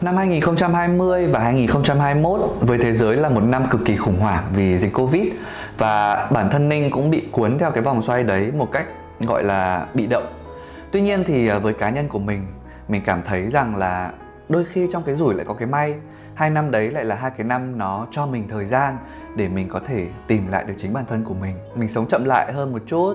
Năm 2020 và 2021 với thế giới là một năm cực kỳ khủng hoảng vì dịch Covid và bản thân Ninh cũng bị cuốn theo cái vòng xoay đấy một cách gọi là bị động. Tuy nhiên thì à, với cá nhân của mình, mình cảm thấy rằng là đôi khi trong cái rủi lại có cái may. Hai năm đấy lại là hai cái năm nó cho mình thời gian để mình có thể tìm lại được chính bản thân của mình. Mình sống chậm lại hơn một chút,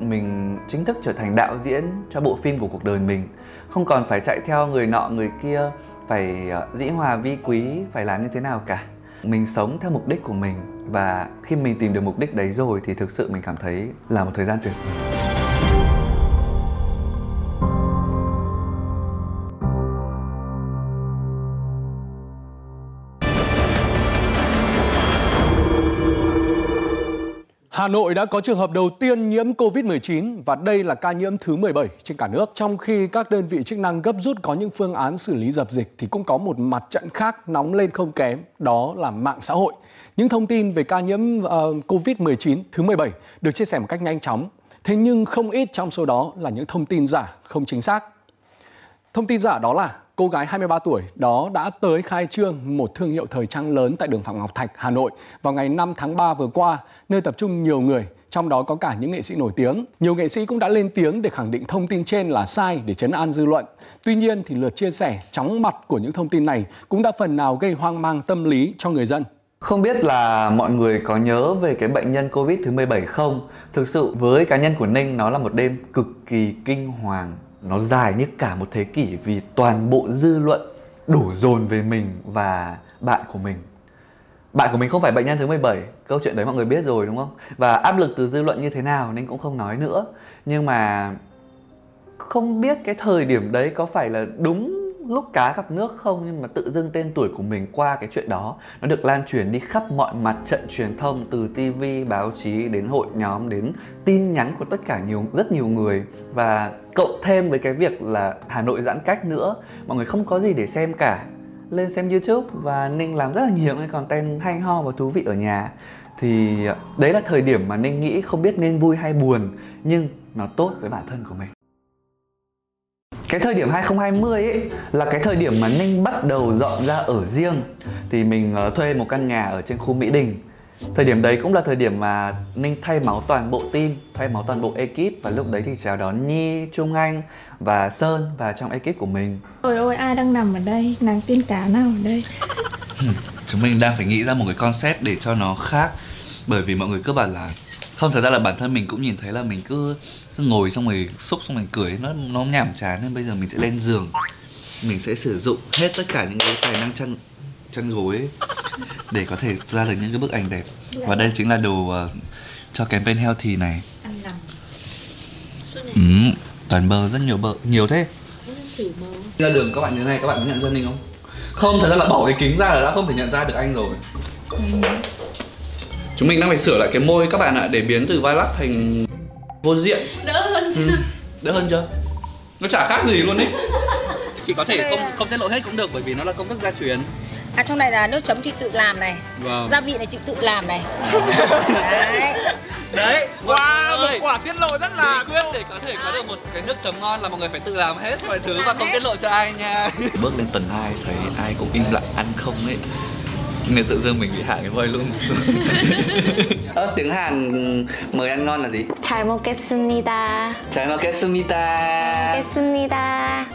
mình chính thức trở thành đạo diễn cho bộ phim của cuộc đời mình không còn phải chạy theo người nọ người kia phải ờ, dĩ hòa vi quý, phải làm như thế nào cả? Mình sống theo mục đích của mình và khi mình tìm được mục đích đấy rồi thì thực sự mình cảm thấy là một thời gian tuyệt vời. Nội đã có trường hợp đầu tiên nhiễm COVID-19 và đây là ca nhiễm thứ 17 trên cả nước. Trong khi các đơn vị chức năng gấp rút có những phương án xử lý dập dịch thì cũng có một mặt trận khác nóng lên không kém, đó là mạng xã hội. Những thông tin về ca nhiễm ờ, uh, COVID-19 thứ 17 được chia sẻ một cách nhanh chóng. Thế nhưng không ít trong số đó là những thông tin giả, không chính xác. Thông tin giả đó là cô gái 23 tuổi đó đã tới khai trương một thương hiệu thời trang lớn tại đường Phạm Ngọc Thạch, Hà Nội vào ngày 5 tháng 3 vừa qua, nơi tập trung nhiều người, trong đó có cả những nghệ sĩ nổi tiếng. Nhiều nghệ sĩ cũng đã lên tiếng để khẳng định thông tin trên là sai để chấn an dư luận. Tuy nhiên thì lượt chia sẻ chóng mặt của những thông tin này cũng đã phần nào gây hoang mang tâm lý cho người dân. Không biết là mọi người có nhớ về cái bệnh nhân Covid thứ 17 không? Thực sự với cá nhân của Ninh nó là một đêm cực kỳ kinh hoàng nó dài như cả một thế kỷ vì toàn bộ dư luận đổ dồn về mình và bạn của mình. Bạn của mình không phải bệnh nhân thứ 17 câu chuyện đấy mọi người biết rồi, đúng không? Và áp lực từ dư luận như thế nào nên cũng không nói nữa. Nhưng mà không biết cái thời điểm đấy có phải là đúng lúc cá gặp nước không nhưng mà tự dưng tên tuổi của mình qua cái chuyện đó. Nó được lan truyền đi khắp mọi mặt trận truyền thông từ TV, báo chí đến hội nhóm đến tin nhắn của tất cả nhiều rất nhiều người. Và cộng thêm với cái việc là Hà Nội giãn cách nữa mọi người không có gì để xem cả. Lên xem YouTube và Ninh làm rất là nhiều cái content hay ho và thú vị ở nhà. Thì đấy là thời điểm mà Ninh nghĩ không biết nên vui hay buồn nhưng nó tốt với bản thân của mình cái thời điểm 2020 ấy là cái thời điểm mà Ninh bắt đầu dọn ra ở riêng thì mình uh, thuê một căn nhà ở trên khu Mỹ Đình Thời điểm đấy cũng là thời điểm mà Ninh thay máu toàn bộ team, thay máu toàn bộ ekip và lúc đấy thì chào đón Nhi, Trung Anh và Sơn vào trong ekip của mình. Ôi ôi ai đang nằm ở đây, nàng tiên cá nào ở đây? Chúng mình đang phải nghĩ ra một cái concept để cho nó khác bởi vì mọi người cứ bảo là không thật ra là bản thân mình cũng nhìn thấy là mình cứ, cứ ngồi xong rồi xúc xong rồi cười nó nó nhảm chán nên bây giờ mình sẽ lên giường. Mình sẽ sử dụng hết tất cả những cái tài năng chăn chăn gối ấy, để có thể ra được những cái bức ảnh đẹp. Và đây chính là đồ uh, cho campaign healthy này. Ăn nằm. Ừ, toàn bơ rất nhiều bơ nhiều thế. Ra đường các bạn như thế này các bạn có nhận ra ninh không? Không thật ra là bỏ cái kính ra là đã không thể nhận ra được anh rồi. Chúng mình đang phải sửa lại cái môi các bạn ạ để biến từ vai lắc thành vô diện. Đỡ hơn chưa? ừ. đỡ hơn chưa? Nó chả khác gì luôn ấy. Chị có thể không không tiết lộ hết cũng được bởi vì nó là công thức gia truyền. À trong này là nước chấm chị tự làm này. Vâng. Gia vị này chị tự làm này. Đấy. Đấy Wow, một quả tiết lộ rất là quyết để có thể có được một cái nước chấm ngon là mọi người phải tự làm hết mọi thứ và không tiết lộ cho ai nha. Bước lên tuần 2 thấy ai cũng im lặng ăn không ấy nên tự dưng mình bị hạ cái voi luôn ờ, tiếng Hàn mời ăn ngon là gì? 잘 먹겠습니다. 잘 먹겠습니다 먹겠습니다.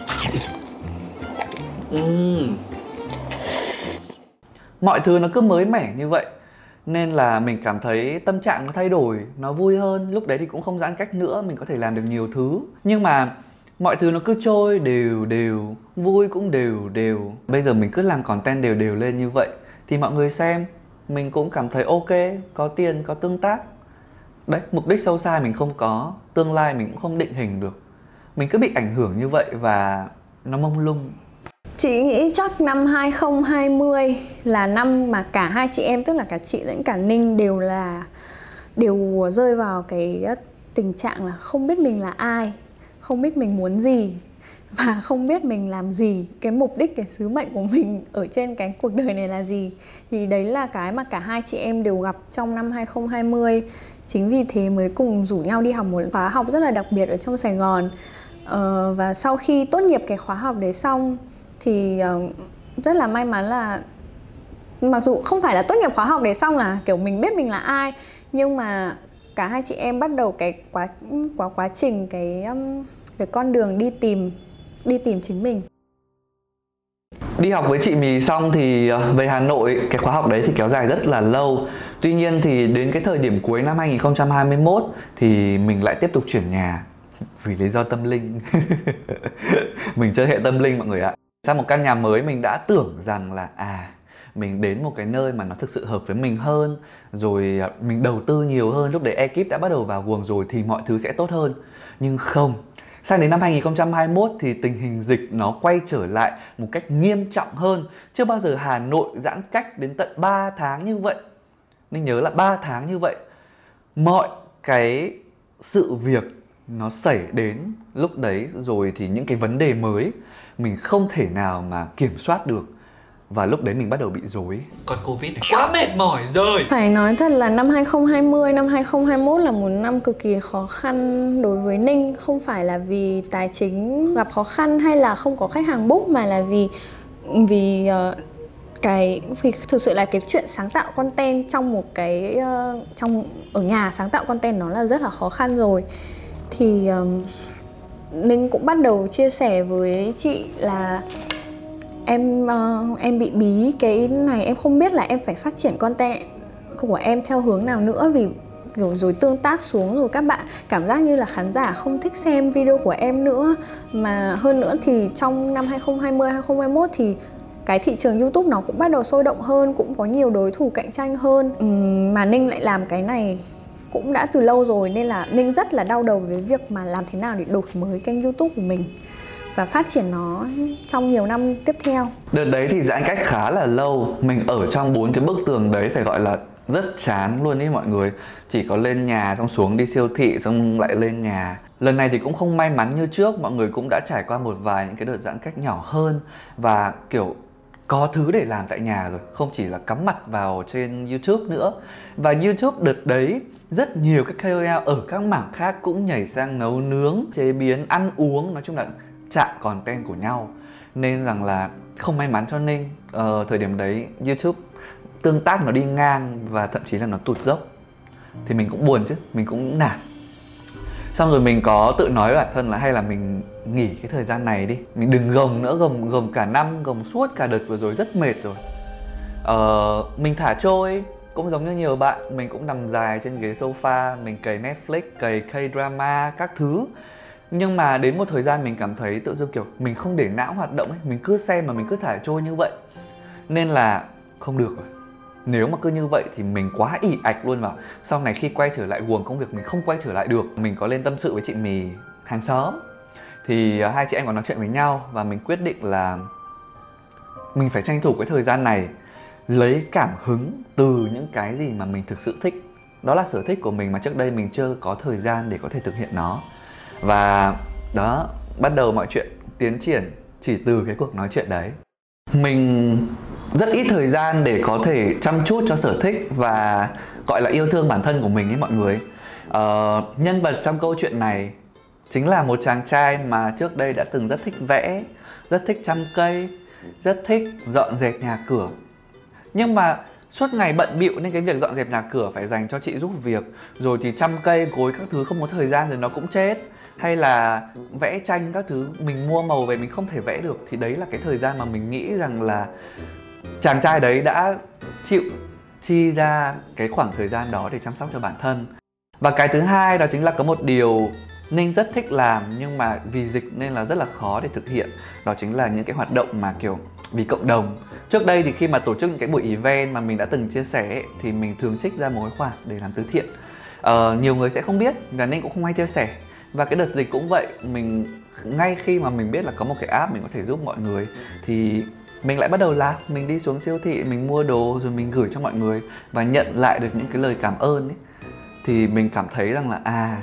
Ừm. mọi thứ nó cứ mới mẻ như vậy nên là mình cảm thấy tâm trạng nó thay đổi nó vui hơn lúc đấy thì cũng không giãn cách nữa mình có thể làm được nhiều thứ nhưng mà mọi thứ nó cứ trôi đều đều vui cũng đều đều bây giờ mình cứ làm content đều đều lên như vậy thì mọi người xem mình cũng cảm thấy ok có tiền có tương tác. Đấy mục đích sâu xa mình không có tương lai mình cũng không định hình được. Mình cứ bị ảnh hưởng như vậy và nó mông lung. Chị nghĩ chắc năm 2020 là năm mà cả hai chị em tức là cả chị lẫn cả Ninh đều là đều rơi vào cái tình trạng là không biết mình là ai, không biết mình muốn gì và không biết mình làm gì, cái mục đích cái sứ mệnh của mình ở trên cái cuộc đời này là gì. Thì đấy là cái mà cả hai chị em đều gặp trong năm 2020. Chính vì thế mới cùng rủ nhau đi học một khóa học rất là đặc biệt ở trong Sài Gòn. Ờ, và sau khi tốt nghiệp cái khóa học đấy xong thì uh, rất là may mắn là mặc dù không phải là tốt nghiệp khóa học đấy xong là kiểu mình biết mình là ai nhưng mà cả hai chị em bắt đầu cái quá quá quá trình cái um, cái con đường đi tìm đi tìm chính mình Đi học với chị Mì xong thì ờ, về Hà Nội, cái khóa học đấy thì kéo dài rất là lâu. Tuy nhiên thì đến cái thời điểm cuối năm 2021 thì mình lại tiếp tục chuyển nhà vì lý do tâm linh. mình chơi hệ tâm linh mọi người ạ. Sang một căn nhà mới, mình đã tưởng rằng là à mình đến một cái nơi mà nó thực sự hợp với mình hơn, rồi ờ, mình đầu tư nhiều hơn, lúc đấy ekip đã bắt đầu vào guồng rồi thì mọi thứ sẽ tốt hơn nhưng không Sang đến năm 2021 thì tình hình dịch nó quay trở lại một cách nghiêm trọng hơn. Chưa bao giờ Hà Nội giãn cách đến tận 3 tháng như vậy. Nên nhớ là 3 tháng như vậy. Mọi cái sự việc nó xảy đến lúc đấy rồi thì những cái vấn đề mới mình không thể nào mà kiểm soát được và lúc đấy mình bắt đầu bị rối. Còn Covid này quá mệt mỏi rồi. Phải nói thật là năm 2020, năm 2021 là một năm cực kỳ khó khăn đối với Ninh. Không phải là vì tài chính gặp khó khăn hay là không có khách hàng book Mà là vì vì uh, cái vì thực sự là cái chuyện sáng tạo content trong một cái uh, trong ở nhà sáng tạo content nó là rất là khó khăn rồi. Thì um, Ninh cũng bắt đầu chia sẻ với chị là em uh, em bị bí cái này em không biết là em phải phát triển content của em theo hướng nào nữa vì rồi rồi tương tác xuống rồi các bạn cảm giác như là khán giả không thích xem video của em nữa. Mà hơn nữa thì trong năm 2020 2021 thì cái thị trường YouTube nó cũng bắt đầu sôi động hơn cũng có nhiều đối thủ cạnh tranh hơn. Uhm, mà Ninh lại làm cái này cũng đã từ lâu rồi nên là Ninh rất là đau đầu với việc mà làm thế nào để đổi mới kênh YouTube của mình và phát triển nó trong nhiều năm tiếp theo. Đợt đấy thì giãn cách khá là lâu, mình ở trong bốn cái bức tường đấy phải gọi là rất chán luôn ý mọi người. Chỉ có lên nhà xong xuống đi siêu thị xong lại lên nhà. Lần này thì cũng không may mắn như trước. Mọi người cũng đã trải qua một vài những cái đợt giãn cách nhỏ hơn Và kiểu có thứ để làm tại nhà rồi. Không chỉ là cắm mặt vào trên YouTube nữa. Và YouTube đợt đấy rất nhiều các KOL e ở các mảng khác cũng nhảy sang nấu nướng, chế biến, ăn uống. Nói chung là chạm content của nhau. Nên rằng là không may mắn cho ninh ờ, thời điểm đấy youtube tương tác nó đi ngang và thậm chí là nó tụt dốc. Thì mình cũng buồn chứ mình cũng nản. Xong rồi mình có tự nói với bản thân là hay là mình nghỉ cái thời gian này đi. Mình đừng gồng nữa gồng gồng cả năm gồng suốt cả đợt vừa rồi rất mệt rồi. Ờ, mình thả trôi cũng giống như nhiều bạn mình cũng nằm dài trên ghế sofa mình cày netflix cày k drama các thứ nhưng mà đến một thời gian mình cảm thấy tự dưng kiểu mình không để não hoạt động ấy, mình cứ xem mà mình cứ thả trôi như vậy. Nên là không được rồi. Nếu mà cứ như vậy thì mình quá ỉ ạch luôn vào. Sau này khi quay trở lại guồng công việc, mình không quay trở lại được. Mình có lên tâm sự với chị mì hàng xóm. Thì ờ, hai chị em có nói chuyện với nhau và mình quyết định là mình phải tranh thủ cái thời gian này lấy cảm hứng từ những cái gì mà mình thực sự thích. Đó là sở thích của mình mà trước đây mình chưa có thời gian để có thể thực hiện nó và đó bắt đầu mọi chuyện tiến triển chỉ từ cái cuộc nói chuyện đấy. Mình rất ít thời gian để có thể chăm chút cho sở thích và gọi là yêu thương bản thân của mình ấy mọi người. Ờ, nhân vật trong câu chuyện này chính là một chàng trai mà trước đây đã từng rất thích vẽ rất thích chăm cây rất thích dọn dẹp nhà cửa. Nhưng mà suốt ngày bận bịu nên cái việc dọn dẹp nhà cửa phải dành cho chị giúp việc rồi thì chăm cây gối các thứ không có thời gian rồi nó cũng chết hay là vẽ tranh các thứ mình mua màu về mình không thể vẽ được thì đấy là cái thời gian mà mình nghĩ rằng là chàng trai đấy đã chịu chi ra cái khoảng thời gian đó để chăm sóc cho bản thân. Và cái thứ hai đó chính là có một điều Ninh rất thích làm nhưng mà vì dịch nên là rất là khó để thực hiện. Đó chính là những cái hoạt động mà kiểu vì cộng đồng. Trước đây thì khi mà tổ chức những cái buổi event mà mình đã từng chia sẻ thì mình thường trích ra một cái khoản để làm từ thiện. Ờ, Nhiều người sẽ không biết và Ninh cũng không hay chia sẻ và cái đợt dịch cũng vậy, mình, ngay khi mà mình biết là có một cái app mình có thể giúp mọi người, thì mình lại bắt đầu làm. Mình đi xuống siêu thị, mình mua đồ rồi mình gửi cho mọi người và nhận lại được những cái lời cảm ơn ấy. Thì mình cảm thấy rằng là à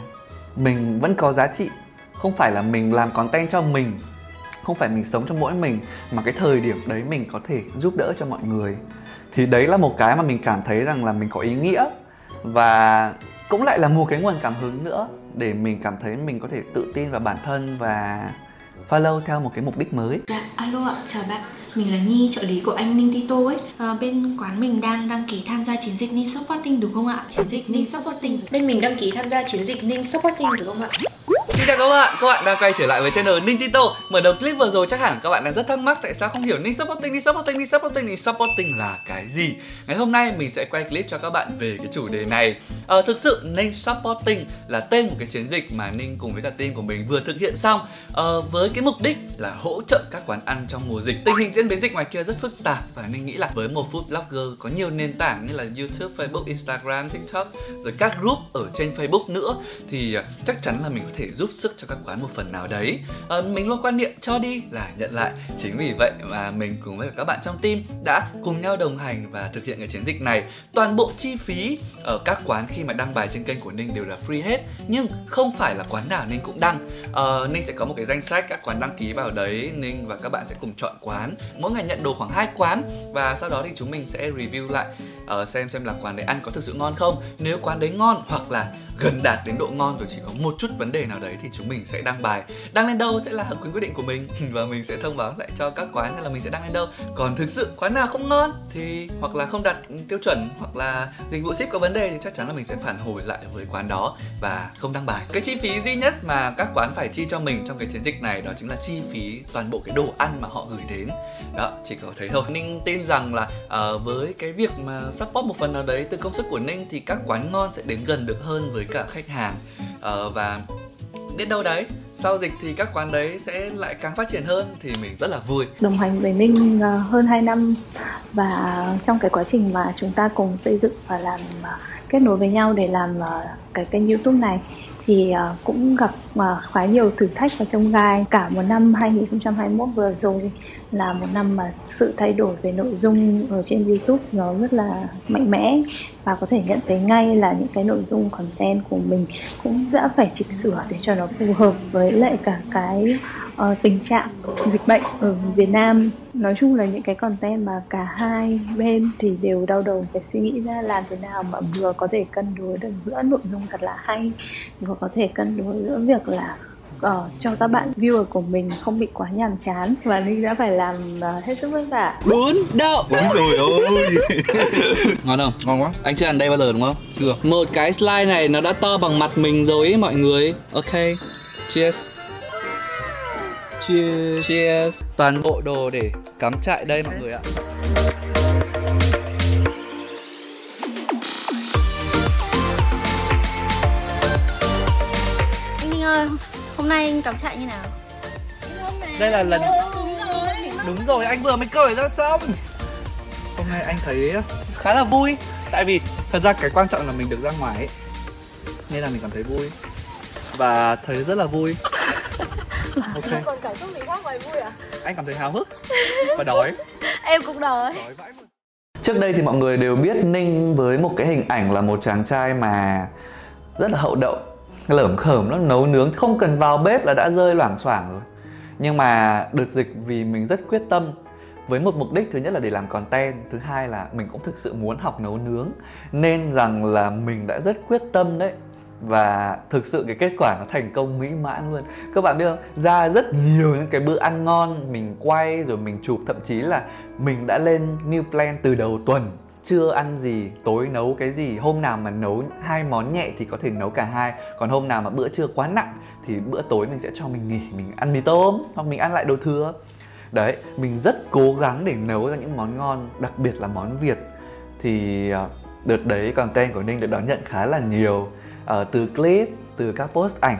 mình vẫn có giá trị. Không phải là mình làm content cho mình, không phải mình sống cho mỗi mình, mà cái thời điểm đấy mình có thể giúp đỡ cho mọi người. Thì đấy là một cái mà mình cảm thấy rằng là mình có ý nghĩa và cũng lại là một cái nguồn cảm hứng nữa để mình cảm thấy mình có thể tự tin vào bản thân và follow theo một cái mục đích mới. Dạ, alo ạ, chào bạn. Mình là Nhi, trợ lý của anh Ninh Tito ấy. À, bên quán mình đang đăng ký tham gia chiến dịch Ninh Supporting đúng không ạ? Chiến dịch Ninh Supporting. Bên mình đăng ký tham gia chiến dịch Ninh Supporting đúng không ạ? Xin chào các bạn, các bạn đang quay trở lại với channel Ninh Tito Mở đầu clip vừa rồi chắc hẳn các bạn đang rất thắc mắc tại sao không hiểu Ninh Supporting, Ninh Supporting, Ninh Supporting, Ninh Supporting là cái gì Ngày hôm nay mình sẽ quay clip cho các bạn về cái chủ đề này ờ, Thực sự Ninh Supporting là tên một cái chiến dịch mà Ninh cùng với cả team của mình vừa thực hiện xong ờ, Với cái mục đích là hỗ trợ các quán ăn trong mùa dịch Tình hình diễn biến dịch ngoài kia rất phức tạp Và Ninh nghĩ là với một food blogger có nhiều nền tảng như là YouTube, Facebook, Instagram, TikTok Rồi các group ở trên Facebook nữa Thì à, chắc chắn là mình có thể giúp sức cho các quán một phần nào đấy. À, mình luôn quan niệm cho đi là nhận lại. Chính vì vậy mà mình cùng với các bạn trong team đã cùng nhau đồng hành và thực hiện cái chiến dịch này. Toàn bộ chi phí ở các quán khi mà đăng bài trên kênh của ninh đều là free hết nhưng không phải là quán nào ninh cũng đăng. À, ninh sẽ có một cái danh sách các quán đăng ký vào đấy ninh và các bạn sẽ cùng chọn quán mỗi ngày nhận đồ khoảng hai quán và sau đó thì chúng mình sẽ review lại uh, xem xem là quán đấy ăn có thực sự ngon không. Nếu quán đấy ngon hoặc là gần đạt đến độ ngon rồi chỉ có một chút vấn đề nào đấy thì chúng mình sẽ đăng bài. Đăng lên đâu sẽ là quyền quyết định của mình. Và mình sẽ thông báo lại cho các quán hay là mình sẽ đăng lên đâu. Còn thực sự quán nào không ngon thì hoặc là không đạt tiêu chuẩn hoặc là dịch vụ ship có vấn đề thì chắc chắn là mình sẽ phản hồi lại với quán đó và không đăng bài. Cái chi phí duy nhất mà các quán phải chi cho mình trong cái chiến dịch này đó chính là chi phí toàn bộ cái đồ ăn mà họ gửi đến. Đó chỉ có thế thôi. Ninh tin rằng là uh, với cái việc mà support một phần nào đấy từ công sức của ninh thì các quán ngon sẽ đến gần được hơn với cả khách hàng. Uh, và biết đâu đấy sau dịch thì các quán đấy sẽ lại càng phát triển hơn thì mình rất là vui. Đồng hành với Ninh ờ, hơn 2 năm và trong cái quá trình mà chúng ta cùng xây dựng và làm ờ, kết nối với nhau để làm cái kênh YouTube này thì cũng gặp mà khá nhiều thử thách và trông gai. Cả một năm 2021 vừa rồi là một năm mà sự thay đổi về nội dung ở trên YouTube nó rất là mạnh mẽ. Và có thể nhận thấy ngay là những cái nội dung content của mình cũng đã phải chỉnh sửa để cho nó phù hợp với lại cả cái uh, tình trạng dịch bệnh ở Việt Nam. Nói chung là những cái content mà cả hai bên thì đều đau đầu phải suy nghĩ ra làm thế nào mà vừa có thể cân đối được giữa nội dung thật là hay vừa có thể cân đối giữa việc là uh, cho các bạn viewer của mình không bị quá nhàm chán. Và linh đã phải làm uh, hết sức vất vả. Bún đậu. Đúng rồi ôi. Ngon không? Ngon quá. Anh chưa ăn đây bao giờ đúng không? Chưa. Một cái slide này nó đã to bằng mặt mình rồi ấy mọi người. Ok. Cheers. Cheers. Cheers. Toàn bộ đồ để cắm trại đây mọi người ạ ơi Hôm nay anh cắm trại như nào? Đây là lần Đúng rồi, anh vừa mới cởi ra xong. Hôm nay anh thấy khá là vui. Tại vì thật ra cái quan trọng là mình được ra ngoài ấy Nên là mình cảm thấy vui. Và thấy rất là vui. Ok. Còn cảm xúc gì khác ngoài vui à? Anh cảm thấy háo hức Và đói. Em cũng đói. Đói vãi Trước đây thì mọi người đều biết Ninh với một cái hình ảnh là một chàng trai mà rất là hậu đậu lởm khởm lắm, nấu nướng, không cần vào bếp là đã rơi loảng xoảng rồi. Nhưng mà đợt dịch vì mình rất quyết tâm, với một mục đích thứ nhất là để làm content, thứ hai là mình cũng thực sự muốn học nấu nướng, nên rằng là mình đã rất quyết tâm đấy. Và thực sự cái kết quả nó thành công mỹ mãn luôn. Các bạn biết không? Ra rất nhiều những cái bữa ăn ngon, mình quay rồi mình chụp, thậm chí là mình đã lên new plan từ đầu tuần trưa ăn gì tối nấu cái gì. Hôm nào mà nấu hai món nhẹ thì có thể nấu cả hai. Còn hôm nào mà bữa trưa quá nặng thì bữa tối mình sẽ cho mình nghỉ mình ăn mì tôm hoặc mình ăn lại đồ thừa. Đấy mình rất cố gắng để nấu ra những món ngon đặc biệt là món việt. Thì ờ, đợt đấy content của ninh được đón nhận khá là nhiều. Uh, từ clip từ các post ảnh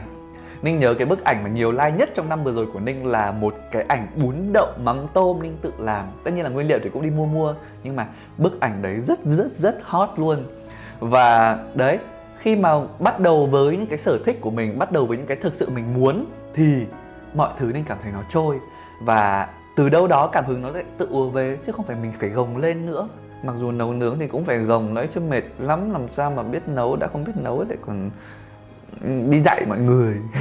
Ninh nhớ cái bức ảnh mà nhiều like nhất trong năm vừa rồi của Ninh là một cái ảnh bún đậu mắm tôm Ninh tự làm. Tất nhiên là nguyên liệu thì cũng đi mua mua Nhưng mà bức ảnh đấy rất rất rất hot luôn. Và đấy, khi mà bắt đầu với những cái sở thích của mình Bắt đầu với những cái thực sự mình muốn Thì mọi thứ Ninh cảm thấy nó trôi. Và từ đâu đó cảm hứng nó lại tự ùa về Chứ không phải mình phải gồng lên nữa. Mặc dù nấu nướng thì cũng phải gồng đấy chứ mệt lắm Làm sao mà biết nấu đã không biết nấu lại còn đi dạy mọi người.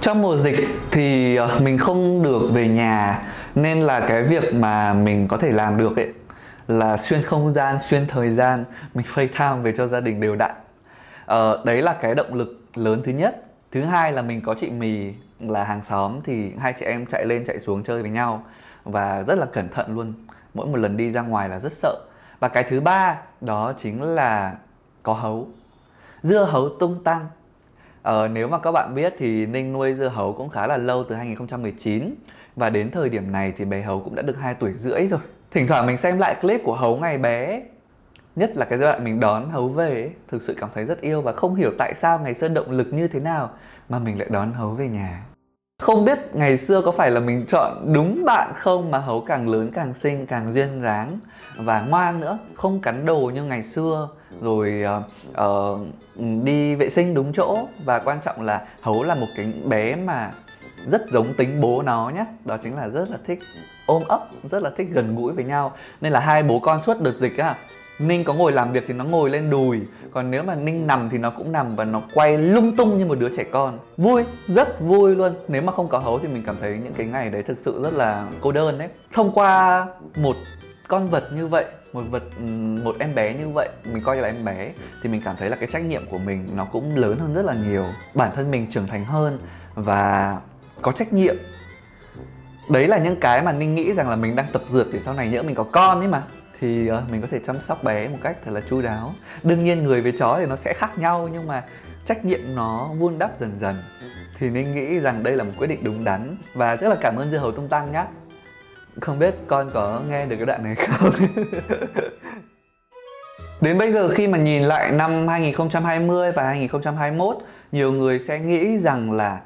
Trong mùa dịch thì ờ, mình không được về nhà nên là cái việc mà mình có thể làm được ấy là xuyên không gian xuyên thời gian mình FaceTime về cho gia đình đều đặn. Ờ, đấy là cái động lực lớn thứ nhất. Thứ hai là mình có chị mì là hàng xóm thì hai chị em chạy lên chạy xuống chơi với nhau và rất là cẩn thận luôn. Mỗi một lần đi ra ngoài là rất sợ. Và cái thứ ba đó chính là có hấu dưa hấu tung tăng. Ờ, nếu mà các bạn biết thì ninh nuôi dưa hấu cũng khá là lâu từ 2019 và đến thời điểm này thì bé hấu cũng đã được 2 tuổi rưỡi rồi. Thỉnh thoảng mình xem lại clip của hấu ngày bé nhất là cái giai đoạn mình đón hấu về ấy, thực sự cảm thấy rất yêu và không hiểu tại sao ngày xưa động lực như thế nào mà mình lại đón hấu về nhà. Không biết ngày xưa có phải là mình chọn đúng bạn không mà hấu càng lớn càng xinh càng duyên dáng. Và ngoan nữa không cắn đồ như ngày xưa rồi uh, uh, đi vệ sinh đúng chỗ và quan trọng là hấu là một cái bé mà rất giống tính bố nó nhé đó chính là rất là thích ôm ấp rất là thích gần gũi với nhau. Nên là hai bố con suốt đợt dịch á Ninh có ngồi làm việc thì nó ngồi lên đùi Còn nếu mà Ninh nằm thì nó cũng nằm và nó quay lung tung như một đứa trẻ con. Vui, rất vui luôn. Nếu mà không có hấu thì mình cảm thấy những cái ngày đấy thực sự rất là cô đơn đấy. Thông qua một con vật như vậy một vật, một em bé như vậy, mình coi là em bé, thì mình cảm thấy là cái trách nhiệm của mình nó cũng lớn hơn rất là nhiều. Bản thân mình trưởng thành hơn và có trách nhiệm. Đấy là những cái mà ninh nghĩ rằng là mình đang tập dượt để sau này nhỡ mình có con ấy mà. Thì ờ, mình có thể chăm sóc bé một cách thật là chu đáo. Đương nhiên người với chó thì nó sẽ khác nhau, nhưng mà trách nhiệm nó vun đắp dần dần. Thì ninh nghĩ rằng đây là một quyết định đúng đắn. Và rất là cảm ơn dưa hấu tung tăng nhé không biết con có nghe được cái đoạn này không? Đến bây giờ khi mà nhìn lại năm 2020 và 2021 Nhiều người sẽ nghĩ rằng là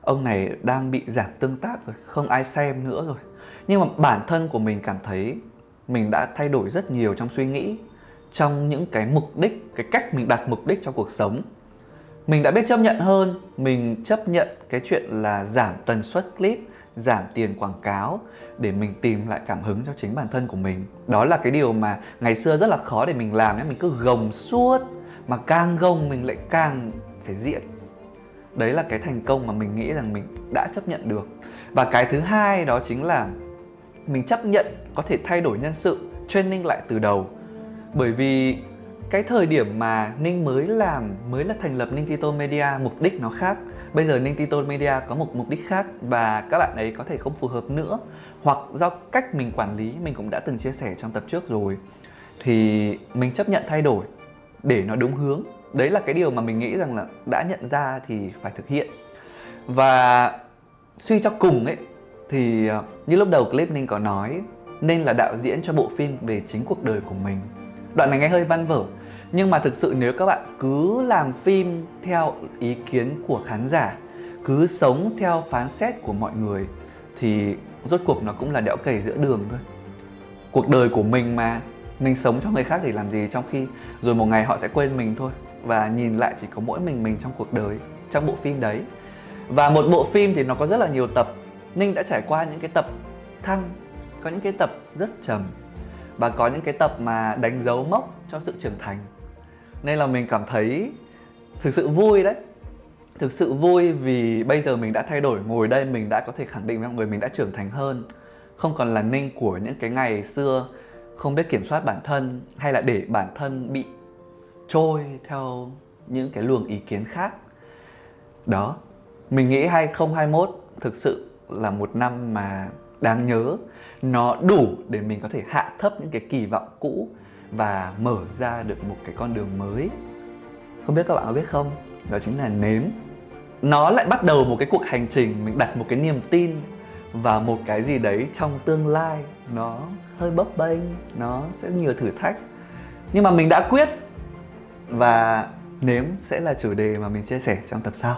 Ông này đang bị giảm tương tác rồi, Không ai xem nữa rồi. Nhưng mà bản thân của mình cảm thấy mình đã thay đổi rất nhiều trong suy nghĩ, trong những cái mục đích, cái cách mình đặt mục đích cho cuộc sống. Mình đã biết chấp nhận hơn, mình chấp nhận cái chuyện là giảm tần suất clip giảm tiền quảng cáo để mình tìm lại cảm hứng cho chính bản thân của mình. Đó là cái điều mà ngày xưa rất là khó để mình làm nhé. Mình cứ gồng suốt mà càng gồng mình lại càng phải diện. Đấy là cái thành công mà mình nghĩ rằng mình đã chấp nhận được. Và cái thứ hai đó chính là mình chấp nhận có thể thay đổi nhân sự, training lại từ đầu. Bởi vì cái thời điểm mà Ninh mới làm, mới là thành lập Ninh Tito Media, mục đích nó khác bây giờ Ninh Media có một mục đích khác và các bạn ấy có thể không phù hợp nữa. Hoặc do cách mình quản lý, mình cũng đã từng chia sẻ trong tập trước rồi. Thì mình chấp nhận thay đổi để nó đúng hướng. Đấy là cái điều mà mình nghĩ rằng là đã nhận ra thì phải thực hiện. Và suy cho cùng ấy, thì ờ, như lúc đầu clip Ninh có nói, nên là đạo diễn cho bộ phim về chính cuộc đời của mình. Đoạn này nghe hơi văn vở nhưng mà thực sự nếu các bạn cứ làm phim theo ý kiến của khán giả, cứ sống theo phán xét của mọi người, thì rốt cuộc nó cũng là đẽo cày giữa đường thôi. Cuộc đời của mình mà, mình sống cho người khác để làm gì trong khi rồi một ngày họ sẽ quên mình thôi. Và nhìn lại chỉ có mỗi mình mình trong cuộc đời, trong bộ phim đấy. Và một bộ phim thì nó có rất là nhiều tập, ninh đã trải qua những cái tập thăng, có những cái tập rất trầm và có những cái tập mà đánh dấu mốc cho sự trưởng thành nên là mình cảm thấy thực sự vui đấy. Thực sự vui vì bây giờ mình đã thay đổi, ngồi đây mình đã có thể khẳng định với mọi người mình đã trưởng thành hơn. Không còn là ninh của những cái ngày xưa không biết kiểm soát bản thân hay là để bản thân bị trôi theo những cái luồng ý kiến khác. Đó, mình nghĩ 2021 thực sự là một năm mà đáng nhớ. Nó đủ để mình có thể hạ thấp những cái kỳ vọng cũ và mở ra được một cái con đường mới. Không biết các bạn có biết không? Đó chính là nếm. Nó lại bắt đầu một cái cuộc hành trình, mình đặt một cái niềm tin và một cái gì đấy trong tương lai. Nó hơi bấp bênh, nó sẽ nhiều thử thách. Nhưng mà mình đã quyết và nếm sẽ là chủ đề mà mình chia sẻ trong tập sau.